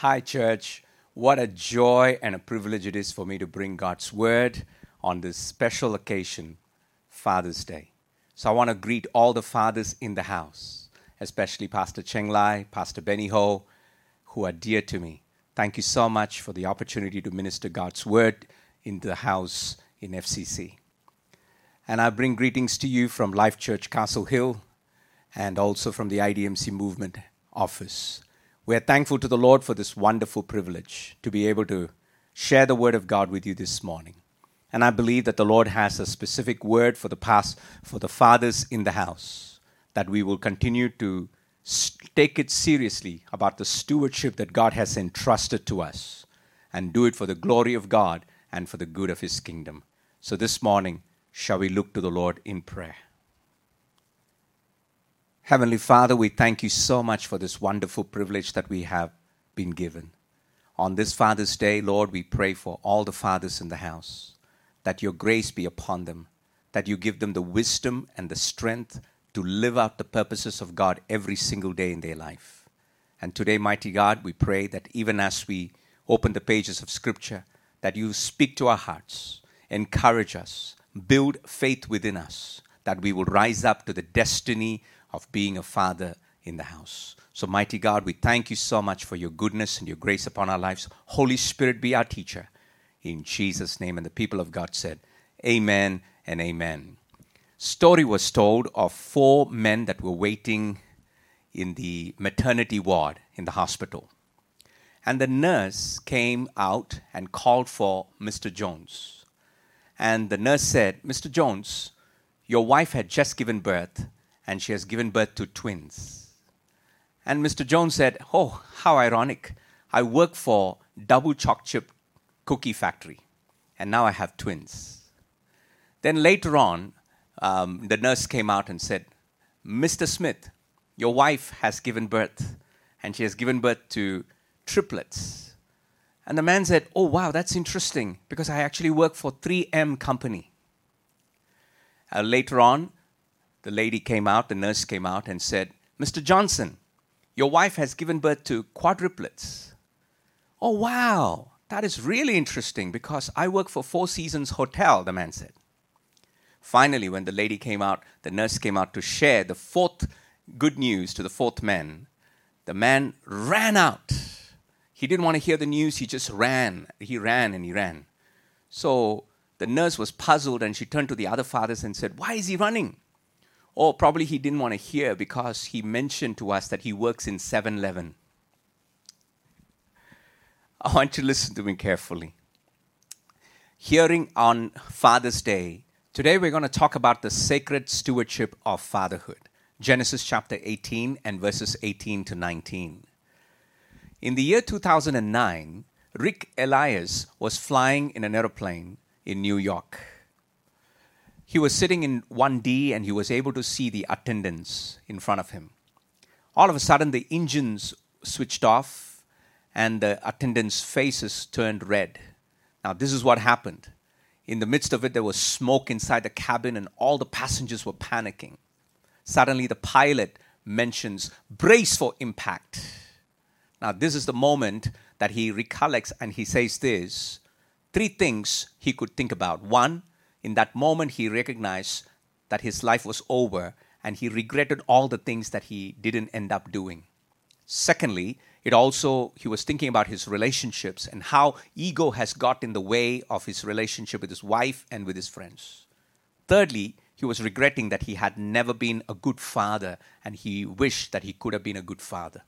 Hi, church. What a joy and a privilege it is for me to bring God's word on this special occasion, Father's Day. So I want to greet all the fathers in the house, especially Pastor Cheng Lai, Pastor Benny Ho, who are dear to me. Thank you so much for the opportunity to minister God's word in the house in FCC. And I bring greetings to you from Life Church Castle Hill and also from the IDMC Movement office. We are thankful to the Lord for this wonderful privilege to be able to share the word of God with you this morning. And I believe that the Lord has a specific word for the past for the fathers in the house that we will continue to take it seriously about the stewardship that God has entrusted to us and do it for the glory of God and for the good of His kingdom. So this morning, shall we look to the Lord in prayer? Heavenly Father, we thank you so much for this wonderful privilege that we have been given. On this Father's Day, Lord, we pray for all the fathers in the house, that your grace be upon them, that you give them the wisdom and the strength to live out the purposes of God every single day in their life. And today, mighty God, we pray that even as we open the pages of Scripture, that you speak to our hearts, encourage us, build faith within us, that we will rise up to the destiny of being a father in the house. So, mighty God, we thank you so much for your goodness and your grace upon our lives. Holy Spirit, be our teacher. In Jesus' name. And the people of God said, Amen and amen story was told of four men that were waiting in the maternity ward in the hospital. And the nurse came out and called for Mr. Jones. And the nurse said, Mr. Jones, your wife had just given birth, and she has given birth to twins. And Mr. Jones said, Oh, how ironic. I work for Double Choc Chip Cookie Factory, and now I have twins. Then later on, um, the nurse came out and said, Mr. Smith, your wife has given birth, and she has given birth to triplets. And the man said, Oh, wow, that's interesting because I actually work for 3M Company. Uh, later on, the lady came out, the nurse came out and said, Mr. Johnson, your wife has given birth to quadruplets. Oh, wow, that is really interesting because I work for Four Seasons Hotel, the man said. Finally, when the lady came out, the nurse came out to share the fourth good news to the fourth man. The man ran out. He didn't want to hear the news, he just ran. He ran and he ran. So the nurse was puzzled and she turned to the other fathers and said, Why is he running? Or probably he didn't want to hear because he mentioned to us that he works in 7 Eleven. I want you to listen to me carefully. Hearing on Father's Day Today we're going to talk about the sacred stewardship of fatherhood. Genesis chapter 18 and verses 18 to 19. In the year 2009, Ric Elias was flying in an aeroplane in New York. He was sitting in 1D and he was able to see the attendants in front of him. All of a sudden, the engines switched off and the attendants' faces turned red. Now, this is what happened in the midst of it, there was smoke inside the cabin, and all the passengers were panicking. Suddenly, the pilot mentions, brace for impact. Now, this is the moment that he recollects and he says this three things he could think about. One, in that moment, he recognized that his life was over and he regretted all the things that he didn't end up doing. Secondly, it also, he was thinking about his relationships and how ego has got in the way of his relationship with his wife and with his friends. Thirdly, he was regretting that he had never been a good father and he wished that he could have been a good father.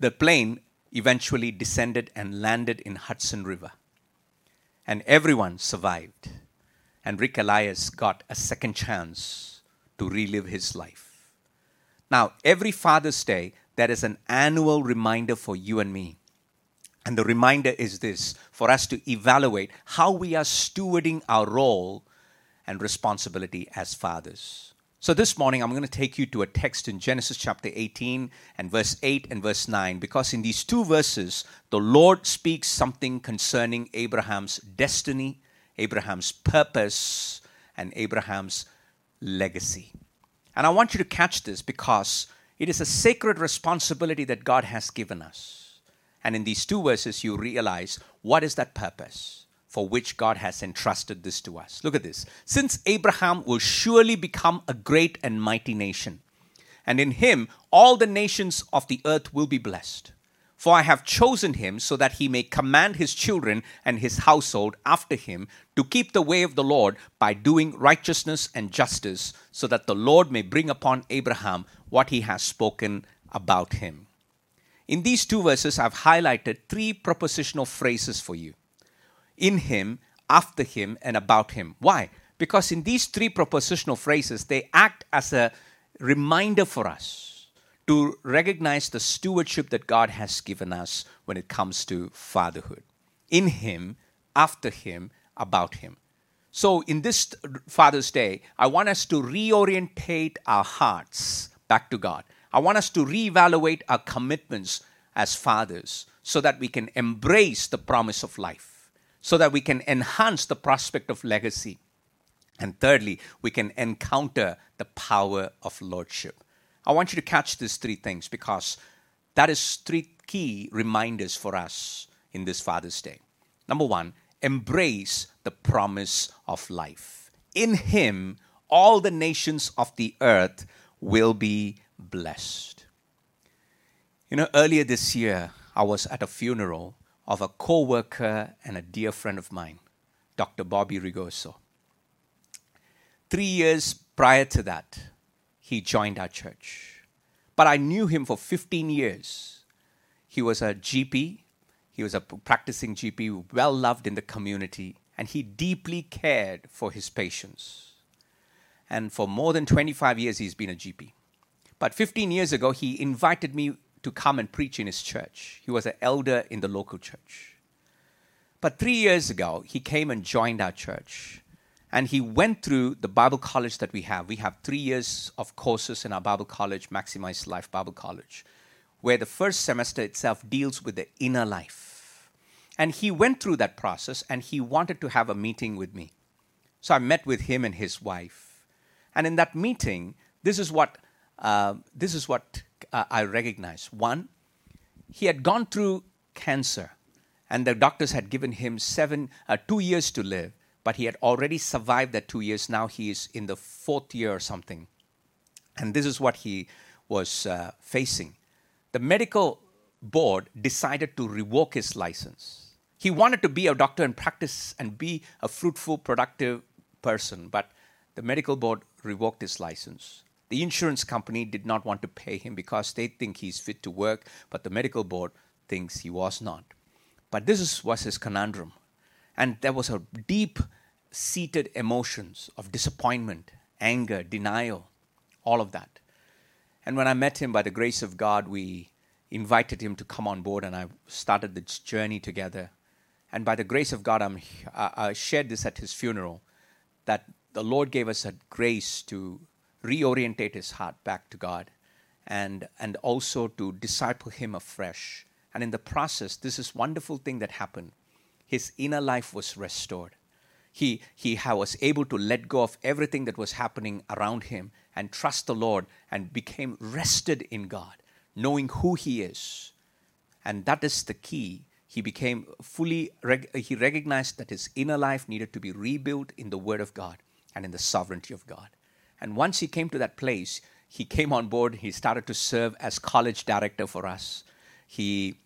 The plane eventually descended and landed in Hudson River. And everyone survived. And Ric Elias got a second chance to relive his life. Now, every Father's Day, there is an annual reminder for you and me. And the reminder is this for us to evaluate how we are stewarding our role and responsibility as fathers. So, this morning, I'm going to take you to a text in Genesis chapter 18 and verse 8 and verse 9, because in these two verses, the Lord speaks something concerning Abraham's destiny, Abraham's purpose, and Abraham's legacy. And I want you to catch this because It is a sacred responsibility that God has given us. And in these two verses, you realize what is that purpose for which God has entrusted this to us. Look at this. Since Abraham will surely become a great and mighty nation, and in him all the nations of the earth will be blessed. For I have chosen him so that he may command his children and his household after him to keep the way of the Lord by doing righteousness and justice, so that the Lord may bring upon Abraham what he has spoken about him. In these two verses, I've highlighted three prepositional phrases for you in him, after him, and about him. Why? Because in these three propositional phrases, they act as a reminder for us to recognize the stewardship that God has given us when it comes to fatherhood. In him, after him, about him. So, in this Father's Day, I want us to reorientate our hearts back to God. I want us to reevaluate our commitments as fathers so that we can embrace the promise of life, so that we can enhance the prospect of legacy. And thirdly, we can encounter the power of lordship. I want you to catch these three things because that is three key reminders for us in this Father's Day. Number one, embrace the promise of life. In Him, all the nations of the earth will be blessed. You know, earlier this year, I was at a funeral of a co worker and a dear friend of mine, Dr. Bobby Rigoso. Three years prior to that, he joined our church. But I knew him for 15 years. He was a GP, he was a practicing GP, well loved in the community, and he deeply cared for his patients. And for more than 25 years, he's been a GP. But 15 years ago, he invited me to come and preach in his church. He was an elder in the local church. But three years ago, he came and joined our church. And he went through the Bible college that we have. We have three years of courses in our Bible college, Maximize Life Bible College, where the first semester itself deals with the inner life. And he went through that process and he wanted to have a meeting with me. So I met with him and his wife. And in that meeting, this is what, uh, this is what uh, I recognized. One, he had gone through cancer, and the doctors had given him seven, uh, two years to live but he had already survived that two years. Now he is in the fourth year or something. And this is what he was uh, facing. The medical board decided to revoke his license. He wanted to be a doctor and practice and be a fruitful, productive person, but the medical board revoked his license. The insurance company did not want to pay him because they think he's fit to work, but the medical board thinks he was not. But this is, was his conundrum. And there was a deep seated emotions of disappointment, anger, denial, all of that. And when I met him by the grace of God, we invited him to come on board and I started this journey together. And by the grace of God, I'm, I shared this at his funeral that the Lord gave us a grace to reorientate his heart back to God and, and also to disciple him afresh. And in the process, this is wonderful thing that happened his inner life was restored. He, he was able to let go of everything that was happening around him and trust the Lord and became rested in God, knowing who he is. And that is the key. He became fully, he recognized that his inner life needed to be rebuilt in the Word of God and in the sovereignty of God. And once he came to that place, he came on board, he started to serve as college director for us. He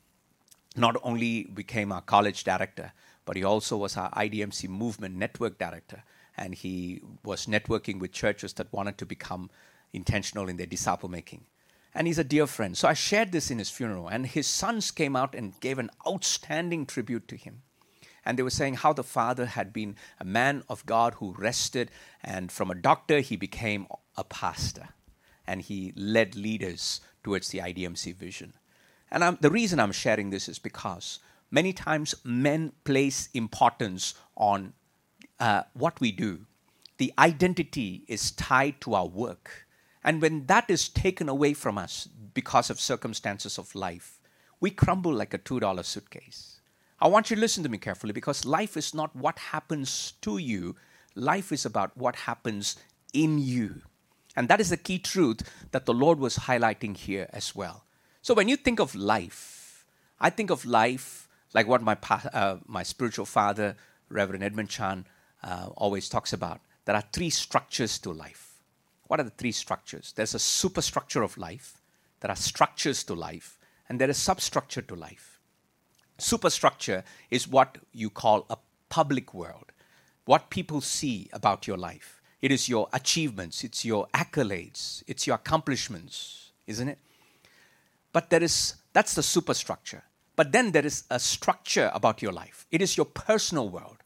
not only became our college director, but he also was our IDMC movement network director. And he was networking with churches that wanted to become intentional in their disciple making. And he's a dear friend. So I shared this in his funeral, and his sons came out and gave an outstanding tribute to him. And they were saying how the father had been a man of God who rested, and from a doctor, he became a pastor. And he led leaders towards the IDMC vision. And I'm, the reason I'm sharing this is because many times men place importance on uh, what we do. The identity is tied to our work. And when that is taken away from us because of circumstances of life, we crumble like a $2 suitcase. I want you to listen to me carefully because life is not what happens to you, life is about what happens in you. And that is the key truth that the Lord was highlighting here as well. So when you think of life, I think of life like what my, uh, my spiritual father, Reverend Edmund Chan, uh, always talks about. There are three structures to life. What are the three structures? There's a superstructure of life, there are structures to life, and there is substructure to life. Superstructure is what you call a public world, what people see about your life. It is your achievements, it's your accolades, it's your accomplishments, isn't it? But there is that's the superstructure. But then there is a structure about your life. It is your personal world.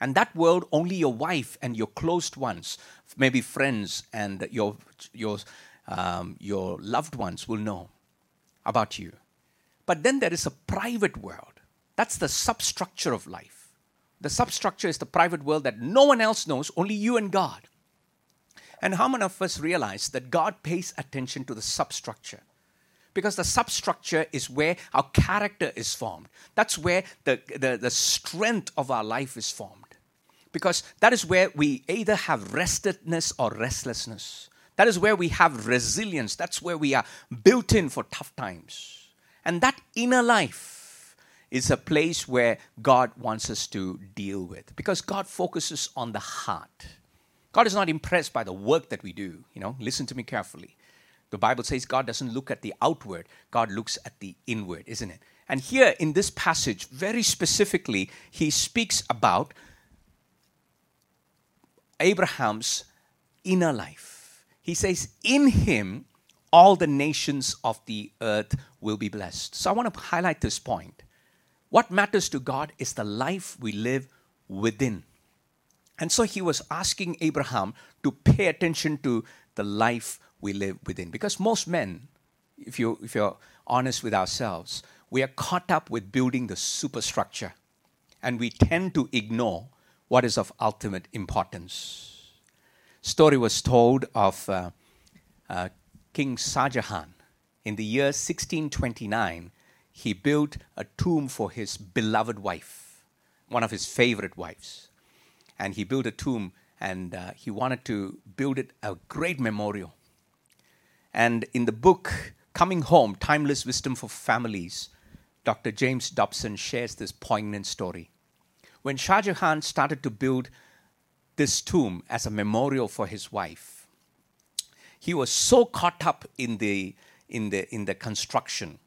And that world, only your wife and your closed ones, maybe friends and your, your, um, your loved ones will know about you. But then there is a private world. That's the substructure of life. The substructure is the private world that no one else knows, only you and God. And how many of us realize that God pays attention to the substructure? Because the substructure is where our character is formed. That's where the, the, the strength of our life is formed. Because that is where we either have restedness or restlessness. That is where we have resilience. That's where we are built in for tough times. And that inner life is a place where God wants us to deal with because God focuses on the heart. God is not impressed by the work that we do. You know, listen to me carefully. The Bible says God doesn't look at the outward, God looks at the inward, isn't it? And here in this passage, very specifically, he speaks about Abraham's inner life. He says, In him, all the nations of the earth will be blessed. So I want to highlight this point. What matters to God is the life we live within. And so he was asking Abraham to pay attention to the life we live within. Because most men, if, you, if you're honest with ourselves, we are caught up with building the superstructure. And we tend to ignore what is of ultimate importance. Story was told of uh, uh, King Shah Jahan. In the year 1629, he built a tomb for his beloved wife, one of his favorite wives. And he built a tomb and uh, he wanted to build it a great memorial. And in the book Coming Home Timeless Wisdom for Families, Dr. James Dobson shares this poignant story when Shah Jahan started to build this tomb as a memorial for his wife, he was so caught up in the, in the, in the construction.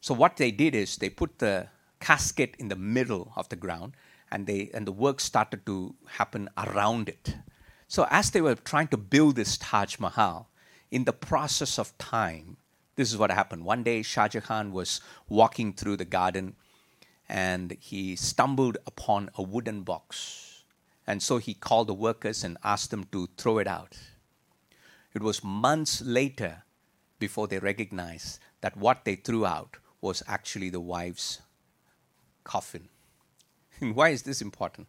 So, what they did is they put the casket in the middle of the ground and, they, and the work started to happen around it. So, as they were trying to build this Taj Mahal, in the process of time, this is what happened. One day, Shah Jahan was walking through the garden and he stumbled upon a wooden box. And so he called the workers and asked them to throw it out. It was months later before they recognized that what they threw out was actually the wife's coffin. And why is this important?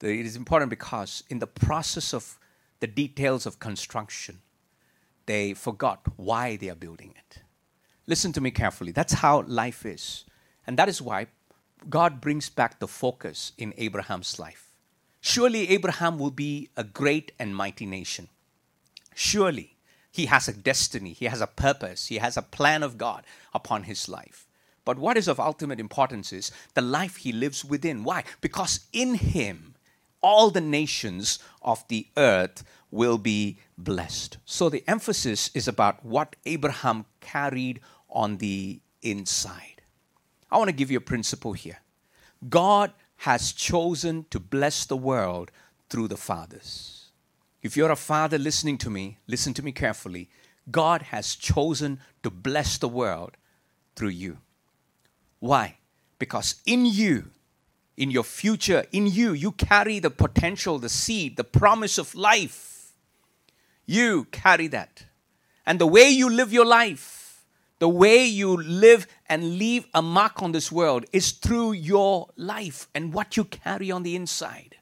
It is important because in the process of the details of construction, they forgot why they are building it. Listen to me carefully. That's how life is. And that is why God brings back the focus in Abraham's life. Surely Abraham will be a great and mighty nation. Surely he has a destiny, he has a purpose, he has a plan of God upon his life. But what is of ultimate importance is the life he lives within. Why? Because in him, all the nations of the earth will be blessed. So the emphasis is about what Abraham carried on the inside. I want to give you a principle here. God has chosen to bless the world through the fathers. If you're a father listening to me, listen to me carefully. God has chosen to bless the world through you. Why? Because in you, in your future, in you, you carry the potential, the seed, the promise of life. You carry that. And the way you live your life the way you live and leave a mark on this world is through your life and what you carry on the inside.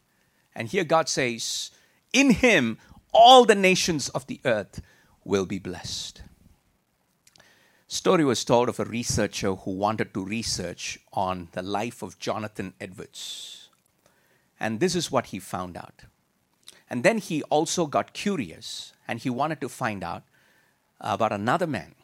And here God says, In Him, all the nations of the earth will be blessed. Story was told of a researcher who wanted to research on the life of Jonathan Edwards. And this is what he found out. And then he also got curious and he wanted to find out about another man.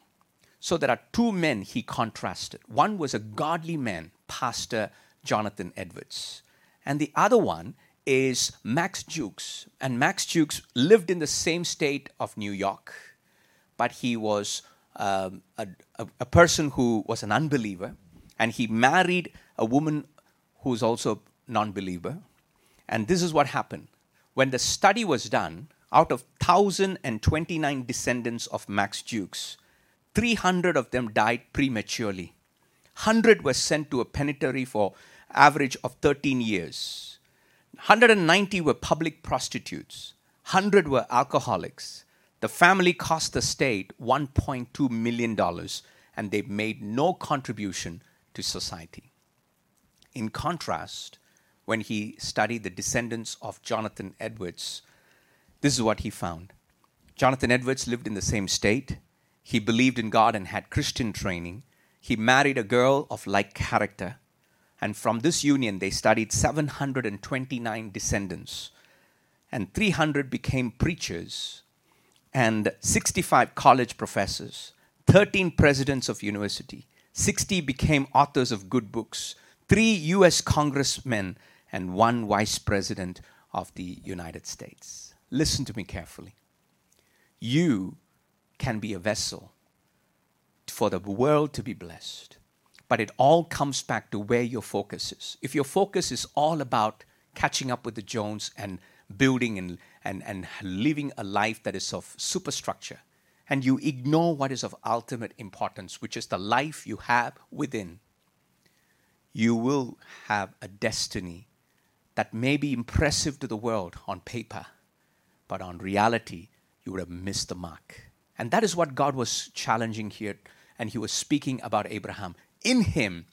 So there are two men he contrasted. One was a godly man, Pastor Jonathan Edwards, and the other one is Max Jukes. And Max Jukes lived in the same state of New York, but he was um, a, a, a person who was an unbeliever, and he married a woman who's also non-believer. And this is what happened. When the study was done, out of 1,029 descendants of Max Jukes, 300 of them died prematurely. 100 were sent to a penitentiary for average of 13 years. 190 were public prostitutes. 100 were alcoholics. The family cost the state $1.2 million and they made no contribution to society. In contrast, when he studied the descendants of Jonathan Edwards, this is what he found. Jonathan Edwards lived in the same state. He believed in God and had Christian training. He married a girl of like character. And from this union, they studied 729 descendants. And 300 became preachers, and 65 college professors, 13 presidents of university, 60 became authors of good books, three US congressmen, and one vice president of the United States. Listen to me carefully. You can be a vessel for the world to be blessed. But it all comes back to where your focus is. If your focus is all about catching up with the Jones and building and, and, and living a life that is of superstructure, and you ignore what is of ultimate importance, which is the life you have within, you will have a destiny that may be impressive to the world on paper, but on reality, you would have missed the mark. And that is what God was challenging here. And he was speaking about Abraham. In him,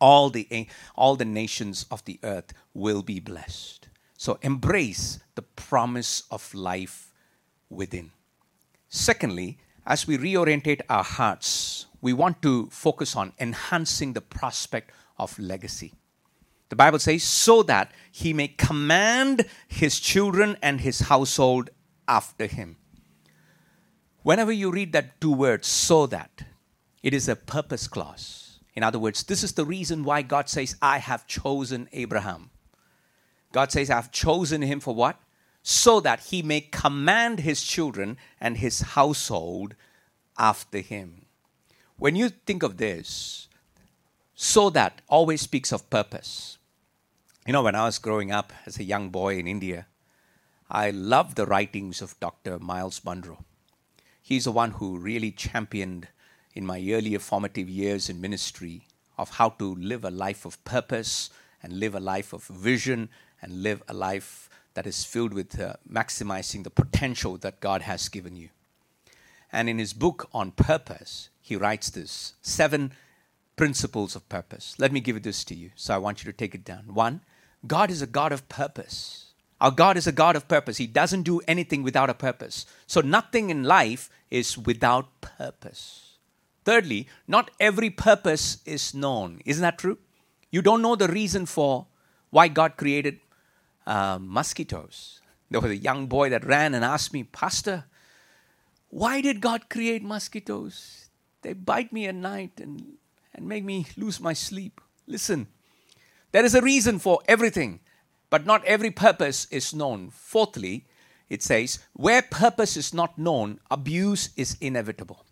all the, all the nations of the earth will be blessed. So embrace the promise of life within. Secondly, as we reorientate our hearts, we want to focus on enhancing the prospect of legacy. The Bible says, so that he may command his children and his household after him. Whenever you read that two words, so that, it is a purpose clause. In other words, this is the reason why God says, I have chosen Abraham. God says, I've chosen him for what? So that he may command his children and his household after him. When you think of this, so that always speaks of purpose. You know, when I was growing up as a young boy in India, I loved the writings of Dr. Miles Munroe. He's the one who really championed in my earlier formative years in ministry of how to live a life of purpose and live a life of vision and live a life that is filled with uh, maximizing the potential that God has given you. And in his book on purpose, he writes this seven principles of purpose. Let me give this to you. So I want you to take it down. One, God is a God of purpose. Our God is a God of purpose. He doesn't do anything without a purpose. So nothing in life is without purpose. Thirdly, not every purpose is known. Isn't that true? You don't know the reason for why God created uh, mosquitoes. There was a young boy that ran and asked me, Pastor, why did God create mosquitoes? They bite me at night and and make me lose my sleep. Listen, there is a reason for everything, but not every purpose is known. Fourthly, it says, where purpose is not known, abuse is inevitable.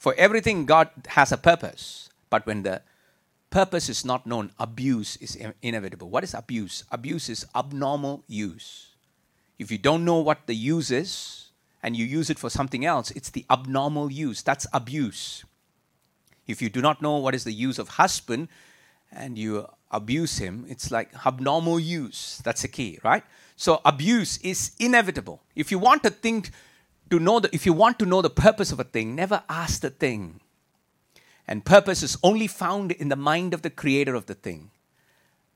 For everything, God has a purpose, but when the purpose is not known, abuse is inevitable. What is abuse? Abuse is abnormal use. If you don't know what the use is and you use it for something else, it's the abnormal use. That's abuse. If you do not know what is the use of husband and you abuse him, it's like abnormal use. That's the key, right? So abuse is inevitable. If you want a thing to know that if you want to know the purpose of a thing, never ask the thing. And purpose is only found in the mind of the creator of the thing.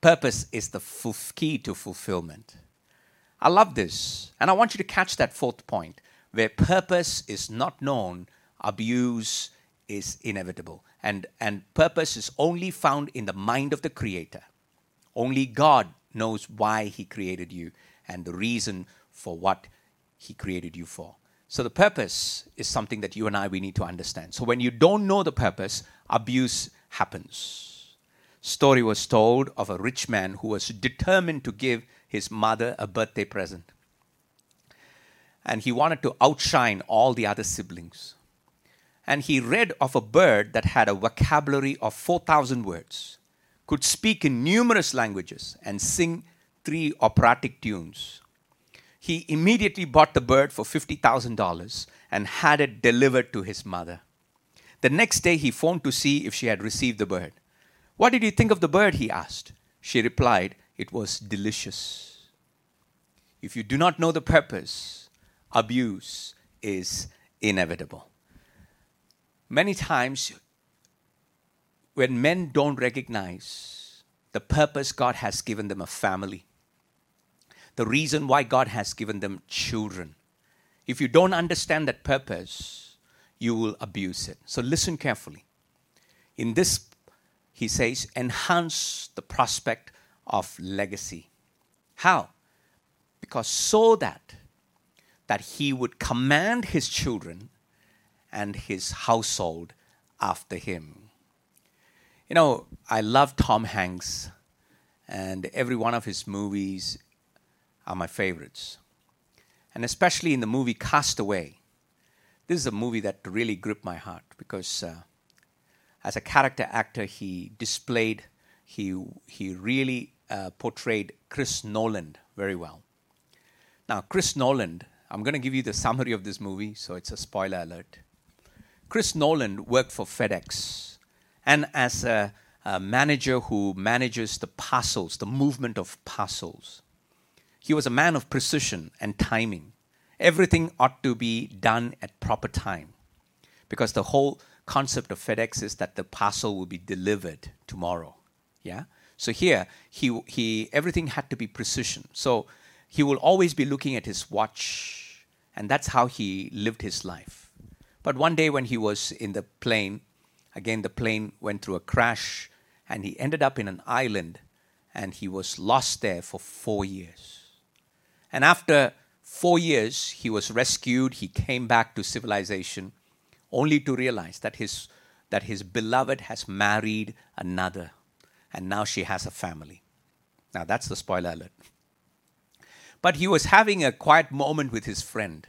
Purpose is the key to fulfillment. I love this. And I want you to catch that fourth point where purpose is not known, abuse is inevitable. And, and purpose is only found in the mind of the Creator. Only God knows why He created you and the reason for what He created you for. So the purpose is something that you and I we need to understand. So when you don't know the purpose, abuse happens. Story was told of a rich man who was determined to give his mother a birthday present. And he wanted to outshine all the other siblings. And he read of a bird that had a vocabulary of 4,000 words, could speak in numerous languages, and sing three operatic tunes he immediately bought the bird for $50,000 and had it delivered to his mother. The next day, he phoned to see if she had received the bird. What did you think of the bird? he asked. She replied, It was delicious. If you do not know the purpose, abuse is inevitable. Many times, when men don't recognize the purpose God has given them a family, the reason why God has given them children. If you don't understand that purpose, you will abuse it. So listen carefully. In this, he says, enhance the prospect of legacy. How? Because so that that he would command his children and his household after him. You know, I love Tom Hanks and every one of his movies are my favorites. And especially in the movie Castaway. This is a movie that really gripped my heart because uh, as a character actor, he displayed, he, he really uh, portrayed Chris Nolan very well. Now, Chris Nolan, I'm going to give you the summary of this movie, so it's a spoiler alert. Chris Nolan worked for FedEx, and as a, a manager who manages the parcels, the movement of parcels. He was a man of precision and timing. Everything ought to be done at proper time because the whole concept of FedEx is that the parcel will be delivered tomorrow. Yeah? So here, he, he, everything had to be precision. So he will always be looking at his watch, and that's how he lived his life. But one day when he was in the plane, again, the plane went through a crash, and he ended up in an island, and he was lost there for four years. And after four years, he was rescued. He came back to civilization, only to realize that his, that his beloved has married another, and now she has a family. Now, that's the spoiler alert. But he was having a quiet moment with his friend,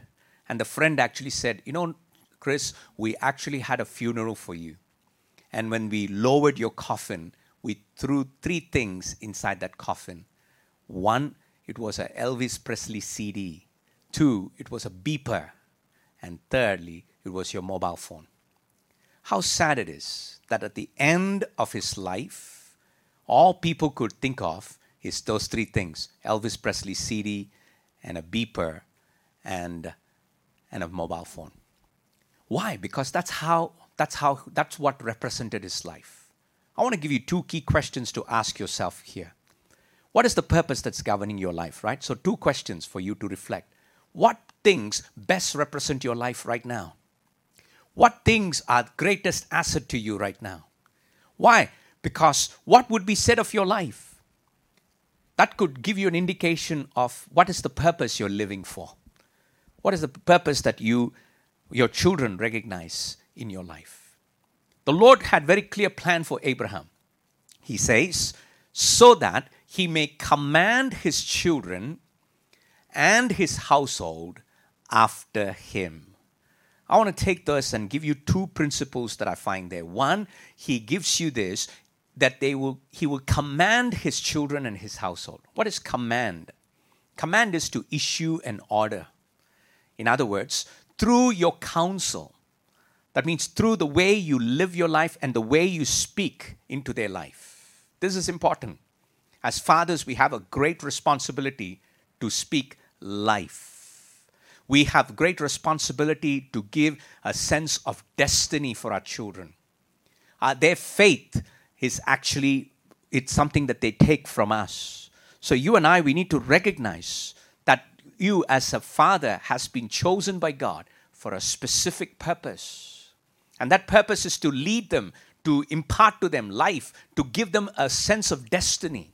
and the friend actually said, You know, Chris, we actually had a funeral for you. And when we lowered your coffin, we threw three things inside that coffin. One it was a Elvis Presley CD. Two, it was a beeper. And thirdly, it was your mobile phone. How sad it is that at the end of his life, all people could think of is those three things Elvis Presley CD, and a beeper, and, and a mobile phone. Why? Because that's how, that's how, that's what represented his life. I want to give you two key questions to ask yourself here. What is the purpose that's governing your life, right? So, two questions for you to reflect. What things best represent your life right now? What things are greatest asset to you right now? Why? Because what would be said of your life? That could give you an indication of what is the purpose you're living for. What is the purpose that you, your children recognize in your life? The Lord had very clear plan for Abraham. He says, so that he may command his children and his household after him. I want to take this and give you two principles that I find there. One, he gives you this that they will he will command his children and his household. What is command? Command is to issue an order. In other words, through your counsel. That means through the way you live your life and the way you speak into their life. This is important. As fathers, we have a great responsibility to speak life. We have great responsibility to give a sense of destiny for our children. Uh, their faith is actually it's something that they take from us. So you and I, we need to recognize that you as a father has been chosen by God for a specific purpose. And that purpose is to lead them, to impart to them life, to give them a sense of destiny.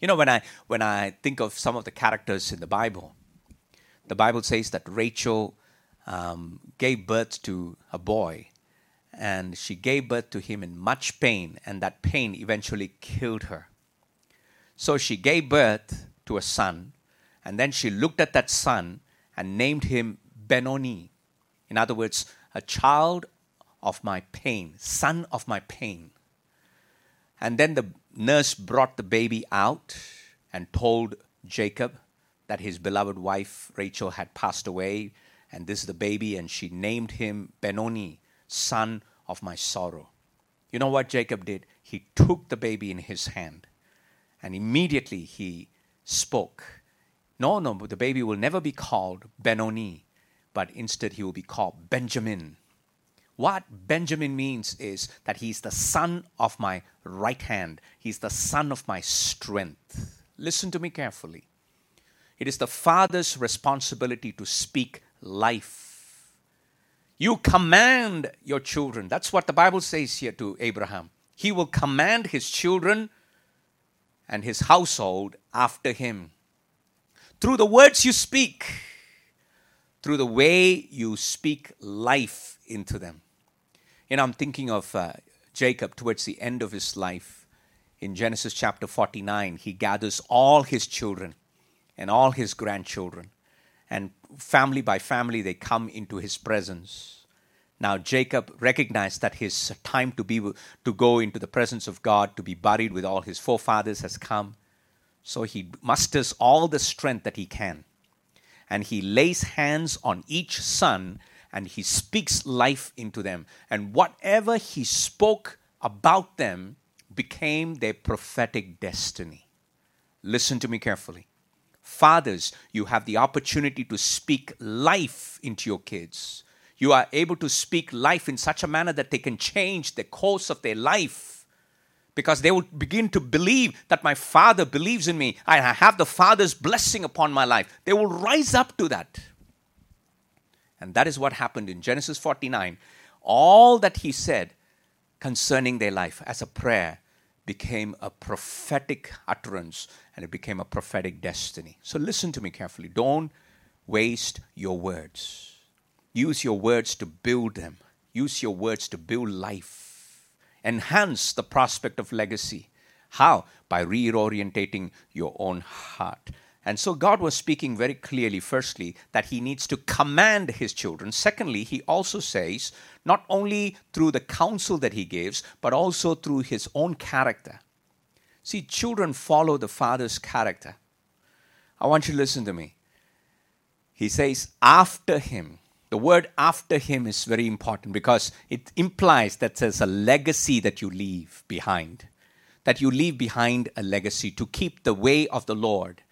You know, when I when I think of some of the characters in the Bible, the Bible says that Rachel um, gave birth to a boy, and she gave birth to him in much pain, and that pain eventually killed her. So she gave birth to a son, and then she looked at that son and named him Benoni. In other words, a child of my pain, son of my pain. And then the nurse brought the baby out and told Jacob that his beloved wife Rachel had passed away, and this is the baby, and she named him Benoni, son of my sorrow. You know what Jacob did? He took the baby in his hand, and immediately he spoke. No, no, the baby will never be called Benoni, but instead he will be called Benjamin. What Benjamin means is that he's the son of my right hand, he's the son of my strength. Listen to me carefully. It is the father's responsibility to speak life. You command your children. That's what the Bible says here to Abraham. He will command his children and his household after him. Through the words you speak, through the way you speak life into them. You know, I'm thinking of uh, Jacob towards the end of his life. In Genesis chapter 49, he gathers all his children and all his grandchildren. And family by family, they come into his presence. Now, Jacob recognized that his time to, be, to go into the presence of God, to be buried with all his forefathers, has come. So he musters all the strength that he can. And he lays hands on each son and he speaks life into them. And whatever he spoke about them became their prophetic destiny. Listen to me carefully. Fathers, you have the opportunity to speak life into your kids. You are able to speak life in such a manner that they can change the course of their life because they will begin to believe that my father believes in me. I have the father's blessing upon my life. They will rise up to that. And that is what happened in Genesis 49. All that he said concerning their life as a prayer became a prophetic utterance and it became a prophetic destiny. So listen to me carefully. Don't waste your words. Use your words to build them, use your words to build life, enhance the prospect of legacy. How? By reorientating your own heart. And so God was speaking very clearly, firstly, that He needs to command His children. Secondly, He also says, not only through the counsel that He gives, but also through His own character. See, children follow the father's character. I want you to listen to me. He says, after him. The word after him is very important because it implies that there's a legacy that you leave behind. That you leave behind a legacy to keep the way of the Lord.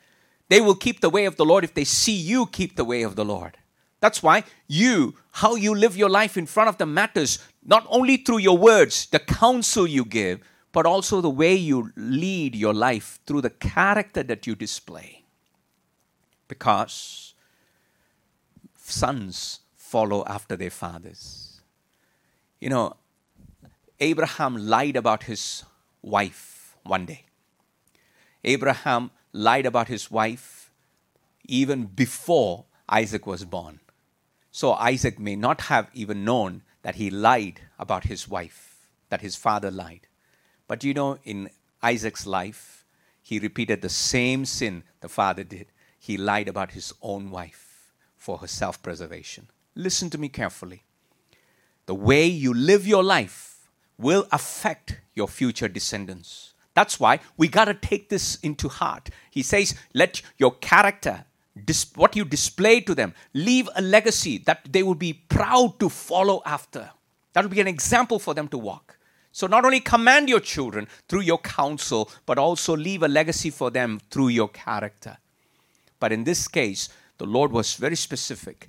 They will keep the way of the Lord if they see you keep the way of the Lord. That's why you, how you live your life in front of them matters, not only through your words, the counsel you give, but also the way you lead your life through the character that you display. Because sons follow after their fathers. You know, Abraham lied about his wife one day. Abraham lied about his wife even before Isaac was born. So Isaac may not have even known that he lied about his wife, that his father lied. But you know, in Isaac's life, he repeated the same sin the father did. He lied about his own wife for her self preservation. Listen to me carefully. The way you live your life will affect your future descendants. That's why we got to take this into heart. He says, let your character, what you display to them, leave a legacy that they will be proud to follow after. That will be an example for them to walk. So not only command your children through your counsel, but also leave a legacy for them through your character. But in this case, the Lord was very specific.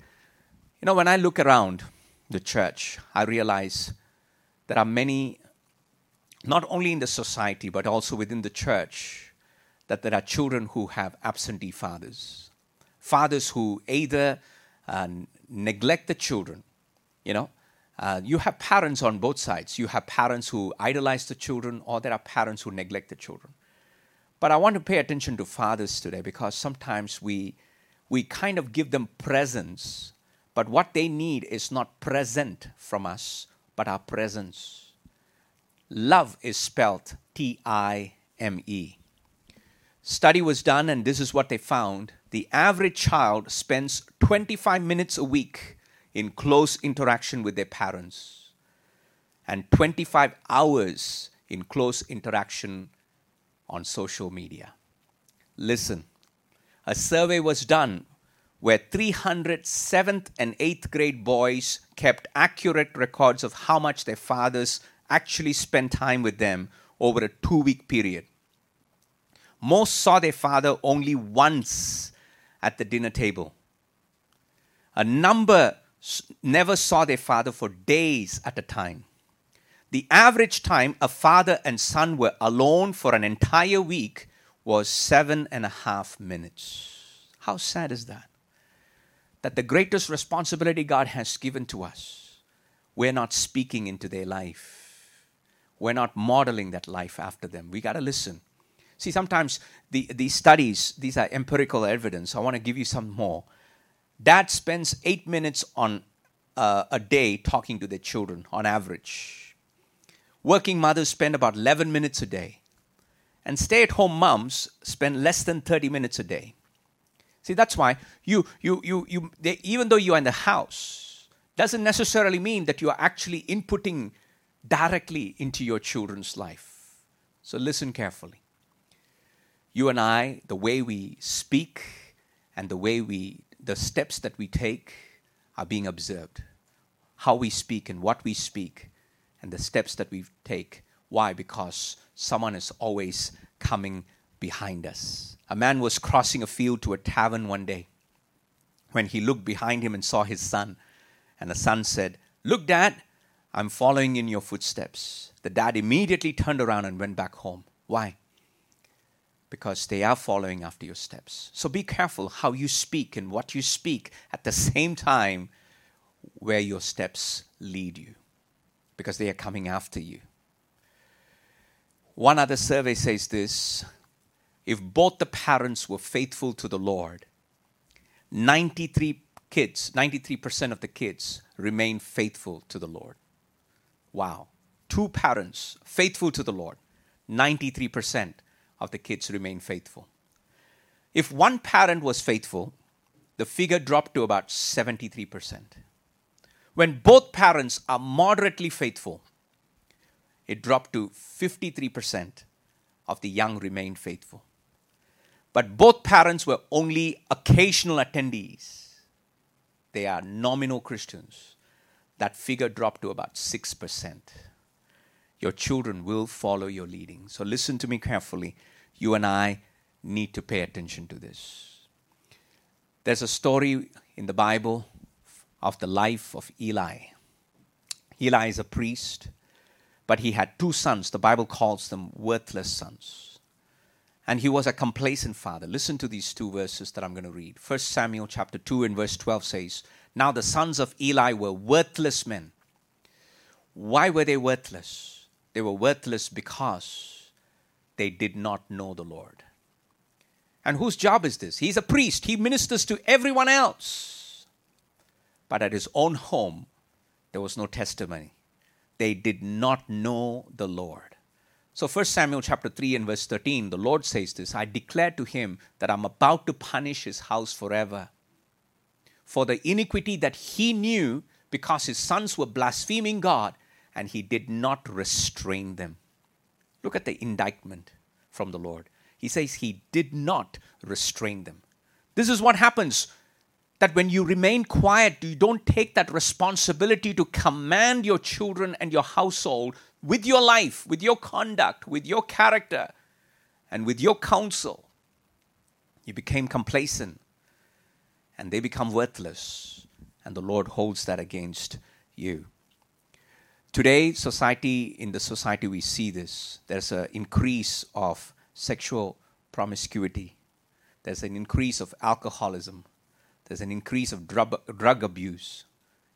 You know, when I look around the church, I realize there are many, not only in the society, but also within the church, that there are children who have absentee fathers. Fathers who either uh, neglect the children, you know, uh, you have parents on both sides. You have parents who idolize the children, or there are parents who neglect the children. But I want to pay attention to fathers today because sometimes we, we kind of give them presents, but what they need is not present from us, but our presence. Love is spelled T I M E. Study was done, and this is what they found. The average child spends 25 minutes a week in close interaction with their parents and 25 hours in close interaction on social media. Listen, a survey was done where 300 7th and 8th grade boys kept accurate records of how much their fathers actually spent time with them over a two week period. Most saw their father only once at the dinner table. A number never saw their father for days at a time. The average time a father and son were alone for an entire week was seven and a half minutes. How sad is that? That the greatest responsibility God has given to us, we're not speaking into their life. We're not modeling that life after them. We got to listen. See, sometimes the, these studies, these are empirical evidence. I want to give you some more. Dad spends eight minutes on uh, a day talking to their children on average. Working mothers spend about 11 minutes a day. And stay at home moms spend less than 30 minutes a day. See, that's why you, you, you, you they, even though you are in the house, doesn't necessarily mean that you are actually inputting directly into your children's life. So listen carefully. You and I, the way we speak and the way we, the steps that we take are being observed. How we speak and what we speak and the steps that we take. Why? Because someone is always coming behind us. A man was crossing a field to a tavern one day when he looked behind him and saw his son. And the son said, Look, dad, I'm following in your footsteps. The dad immediately turned around and went back home. Why? Because they are following after your steps. So be careful how you speak and what you speak at the same time where your steps lead you, because they are coming after you. One other survey says this if both the parents were faithful to the Lord, 93 kids, 93% of the kids remain faithful to the Lord. Wow. Two parents faithful to the Lord, 93% of the kids remain faithful. If one parent was faithful, the figure dropped to about 73%. When both parents are moderately faithful, it dropped to 53% of the young remained faithful. But both parents were only occasional attendees. They are nominal Christians. That figure dropped to about 6%. Your children will follow your leading. So listen to me carefully. You and I need to pay attention to this. There's a story in the Bible of the life of Eli. Eli is a priest, but he had two sons. The Bible calls them worthless sons. And he was a complacent father. Listen to these two verses that I'm going to read. 1 Samuel chapter 2 and verse 12 says, Now the sons of Eli were worthless men. Why were they worthless? They were worthless because they did not know the Lord. And whose job is this? He's a priest, he ministers to everyone else. But at his own home, there was no testimony. They did not know the Lord. So 1 Samuel chapter 3 and verse 13, the Lord says this I declare to him that I'm about to punish his house forever for the iniquity that he knew because his sons were blaspheming God and he did not restrain them. Look at the indictment from the Lord. He says he did not restrain them. This is what happens that when you remain quiet, you don't take that responsibility to command your children and your household with your life, with your conduct, with your character, and with your counsel. You became complacent and they become worthless, and the Lord holds that against you. Today, society, in the society, we see this. There's an increase of sexual promiscuity, there's an increase of alcoholism, there's an increase of drug, drug abuse,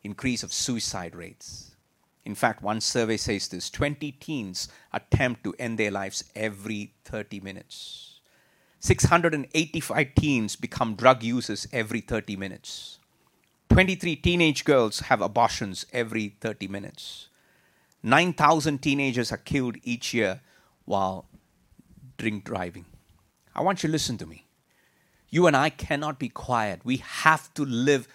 increase of suicide rates. In fact, one survey says this 20 teens attempt to end their lives every 30 minutes. 685 teens become drug users every 30 minutes. 23 teenage girls have abortions every 30 minutes. 9,000 teenagers are killed each year while drink driving. I want you to listen to me. You and I cannot be quiet. We have to live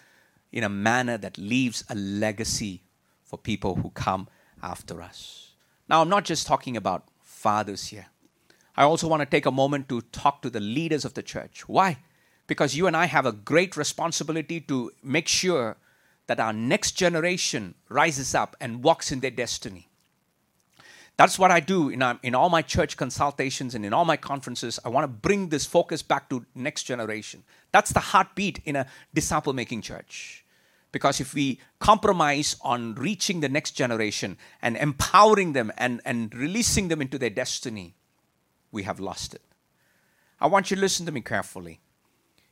in a manner that leaves a legacy for people who come after us. Now, I'm not just talking about fathers here. I also want to take a moment to talk to the leaders of the church. Why? Because you and I have a great responsibility to make sure that our next generation rises up and walks in their destiny. That's what I do in, in all my church consultations and in all my conferences. I want to bring this focus back to next generation. That's the heartbeat in a disciple making church. Because if we compromise on reaching the next generation and empowering them and, and releasing them into their destiny, we have lost it. I want you to listen to me carefully.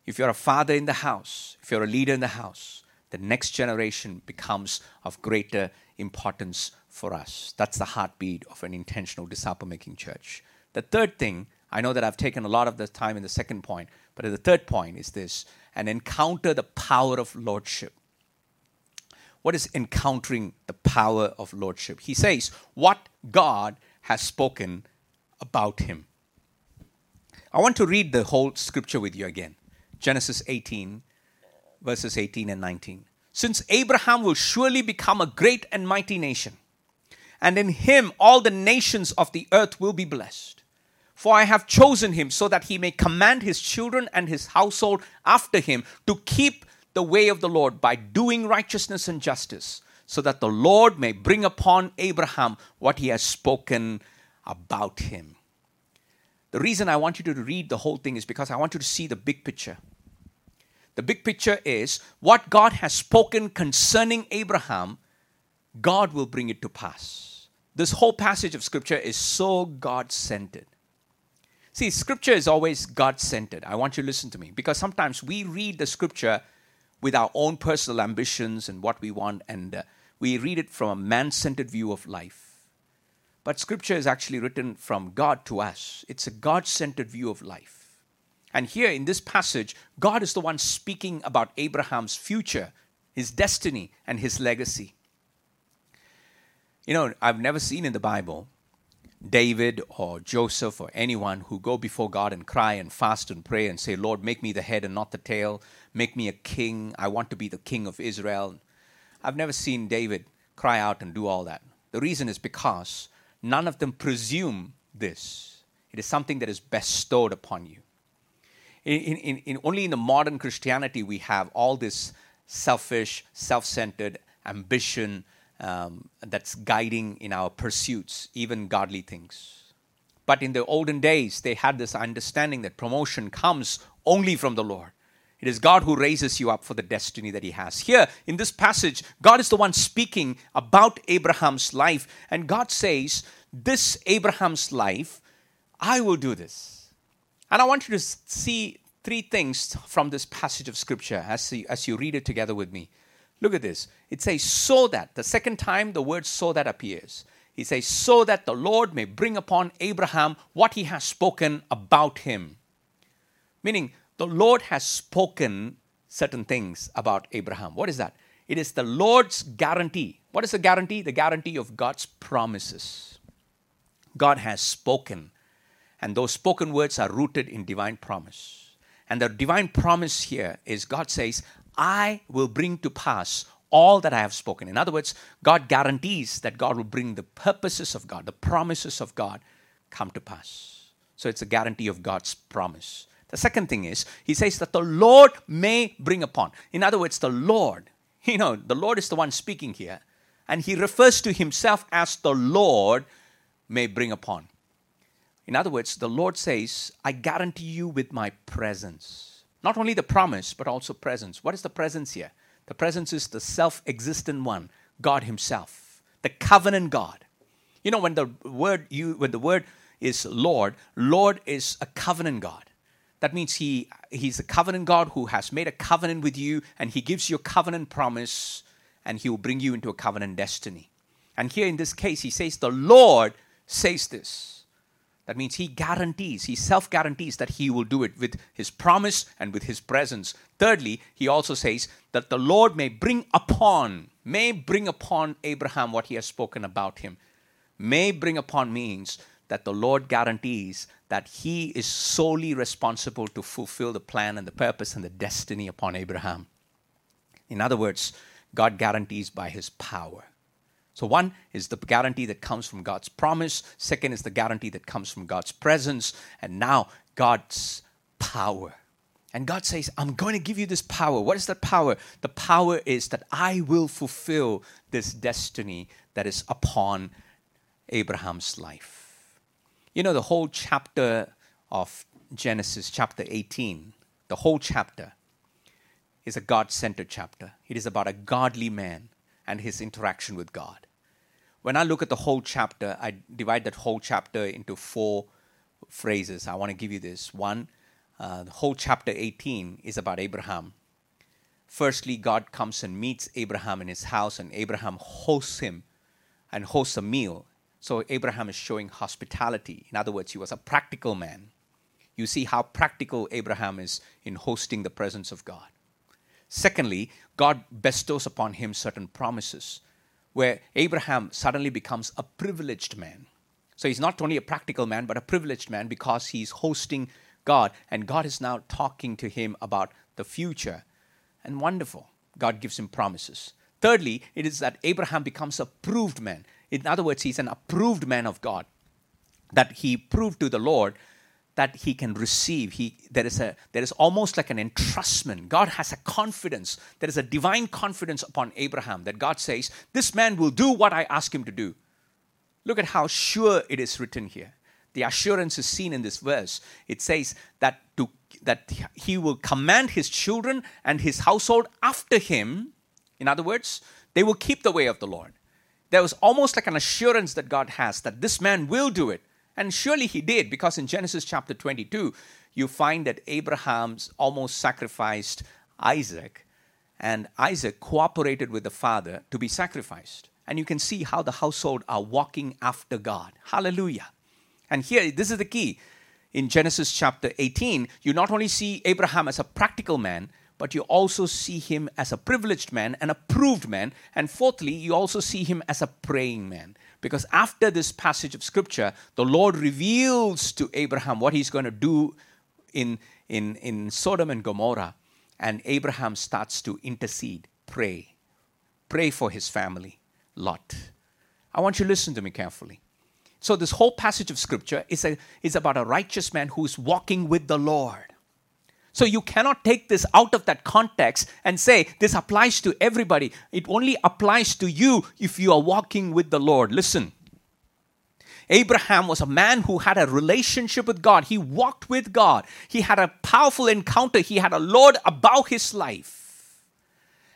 If you're a father in the house, if you're a leader in the house, the next generation becomes of greater importance for us. That's the heartbeat of an intentional disciple making church. The third thing, I know that I've taken a lot of the time in the second point, but the third point is this and encounter the power of lordship. What is encountering the power of lordship? He says, What God has spoken about him. I want to read the whole scripture with you again Genesis 18, verses 18 and 19. Since Abraham will surely become a great and mighty nation, and in him all the nations of the earth will be blessed. For I have chosen him so that he may command his children and his household after him to keep the way of the Lord by doing righteousness and justice, so that the Lord may bring upon Abraham what he has spoken about him. The reason I want you to read the whole thing is because I want you to see the big picture. The big picture is what God has spoken concerning Abraham, God will bring it to pass. This whole passage of Scripture is so God centered. See, Scripture is always God centered. I want you to listen to me because sometimes we read the Scripture with our own personal ambitions and what we want, and uh, we read it from a man centered view of life. But scripture is actually written from God to us, it's a God centered view of life. And here in this passage, God is the one speaking about Abraham's future, his destiny, and his legacy. You know, I've never seen in the Bible David or Joseph or anyone who go before God and cry and fast and pray and say, Lord, make me the head and not the tail. Make me a king. I want to be the king of Israel. I've never seen David cry out and do all that. The reason is because none of them presume this. It is something that is bestowed upon you. In, in, in, only in the modern Christianity, we have all this selfish, self centered ambition um, that's guiding in our pursuits, even godly things. But in the olden days, they had this understanding that promotion comes only from the Lord. It is God who raises you up for the destiny that He has. Here in this passage, God is the one speaking about Abraham's life, and God says, This Abraham's life, I will do this. And I want you to see three things from this passage of Scripture as you, as you read it together with me. Look at this. It says, So that, the second time the word so that appears. He says, So that the Lord may bring upon Abraham what he has spoken about him. Meaning, the Lord has spoken certain things about Abraham. What is that? It is the Lord's guarantee. What is the guarantee? The guarantee of God's promises. God has spoken, and those spoken words are rooted in divine promise. And the divine promise here is God says, I will bring to pass all that I have spoken. In other words, God guarantees that God will bring the purposes of God, the promises of God come to pass. So it's a guarantee of God's promise. The second thing is, he says that the Lord may bring upon. In other words, the Lord, you know, the Lord is the one speaking here, and he refers to himself as the Lord may bring upon. In other words, the Lord says, I guarantee you with my presence. Not only the promise, but also presence. What is the presence here? The presence is the self existent one, God Himself, the covenant God. You know, when the word you when the word is Lord, Lord is a covenant God. That means he, he's a covenant God who has made a covenant with you and he gives you a covenant promise and he will bring you into a covenant destiny. And here in this case, he says, The Lord says this. That means he guarantees, he self guarantees that he will do it with his promise and with his presence. Thirdly, he also says that the Lord may bring upon, may bring upon Abraham what he has spoken about him. May bring upon means that the Lord guarantees that he is solely responsible to fulfill the plan and the purpose and the destiny upon Abraham. In other words, God guarantees by his power. So, one is the guarantee that comes from God's promise. Second is the guarantee that comes from God's presence. And now, God's power. And God says, I'm going to give you this power. What is that power? The power is that I will fulfill this destiny that is upon Abraham's life. You know, the whole chapter of Genesis, chapter 18, the whole chapter is a God centered chapter. It is about a godly man and his interaction with God when I look at the whole chapter, I divide that whole chapter into four phrases. I want to give you this. One, uh, the whole chapter 18 is about Abraham. Firstly, God comes and meets Abraham in his house, and Abraham hosts him and hosts a meal. So, Abraham is showing hospitality. In other words, he was a practical man. You see how practical Abraham is in hosting the presence of God. Secondly, God bestows upon him certain promises where Abraham suddenly becomes a privileged man. So he's not only a practical man, but a privileged man because he's hosting God, and God is now talking to him about the future. And wonderful, God gives him promises. Thirdly, it is that Abraham becomes a proved man. In other words, he's an approved man of God. That he proved to the Lord that he can receive. He, there, is a, there is almost like an entrustment. God has a confidence. There is a divine confidence upon Abraham that God says, This man will do what I ask him to do. Look at how sure it is written here. The assurance is seen in this verse. It says that, to, that he will command his children and his household after him. In other words, they will keep the way of the Lord. There was almost like an assurance that God has that this man will do it. And surely he did, because in Genesis chapter 22, you find that Abraham's almost sacrificed Isaac, and Isaac cooperated with the father to be sacrificed. And you can see how the household are walking after God. Hallelujah. And here, this is the key. In Genesis chapter 18, you not only see Abraham as a practical man, but you also see him as a privileged man, an approved man. And fourthly, you also see him as a praying man. Because after this passage of scripture, the Lord reveals to Abraham what he's going to do in, in, in Sodom and Gomorrah. And Abraham starts to intercede, pray, pray for his family, Lot. I want you to listen to me carefully. So, this whole passage of scripture is, a, is about a righteous man who is walking with the Lord. So you cannot take this out of that context and say this applies to everybody. It only applies to you if you are walking with the Lord. Listen. Abraham was a man who had a relationship with God. He walked with God. He had a powerful encounter. He had a Lord above his life.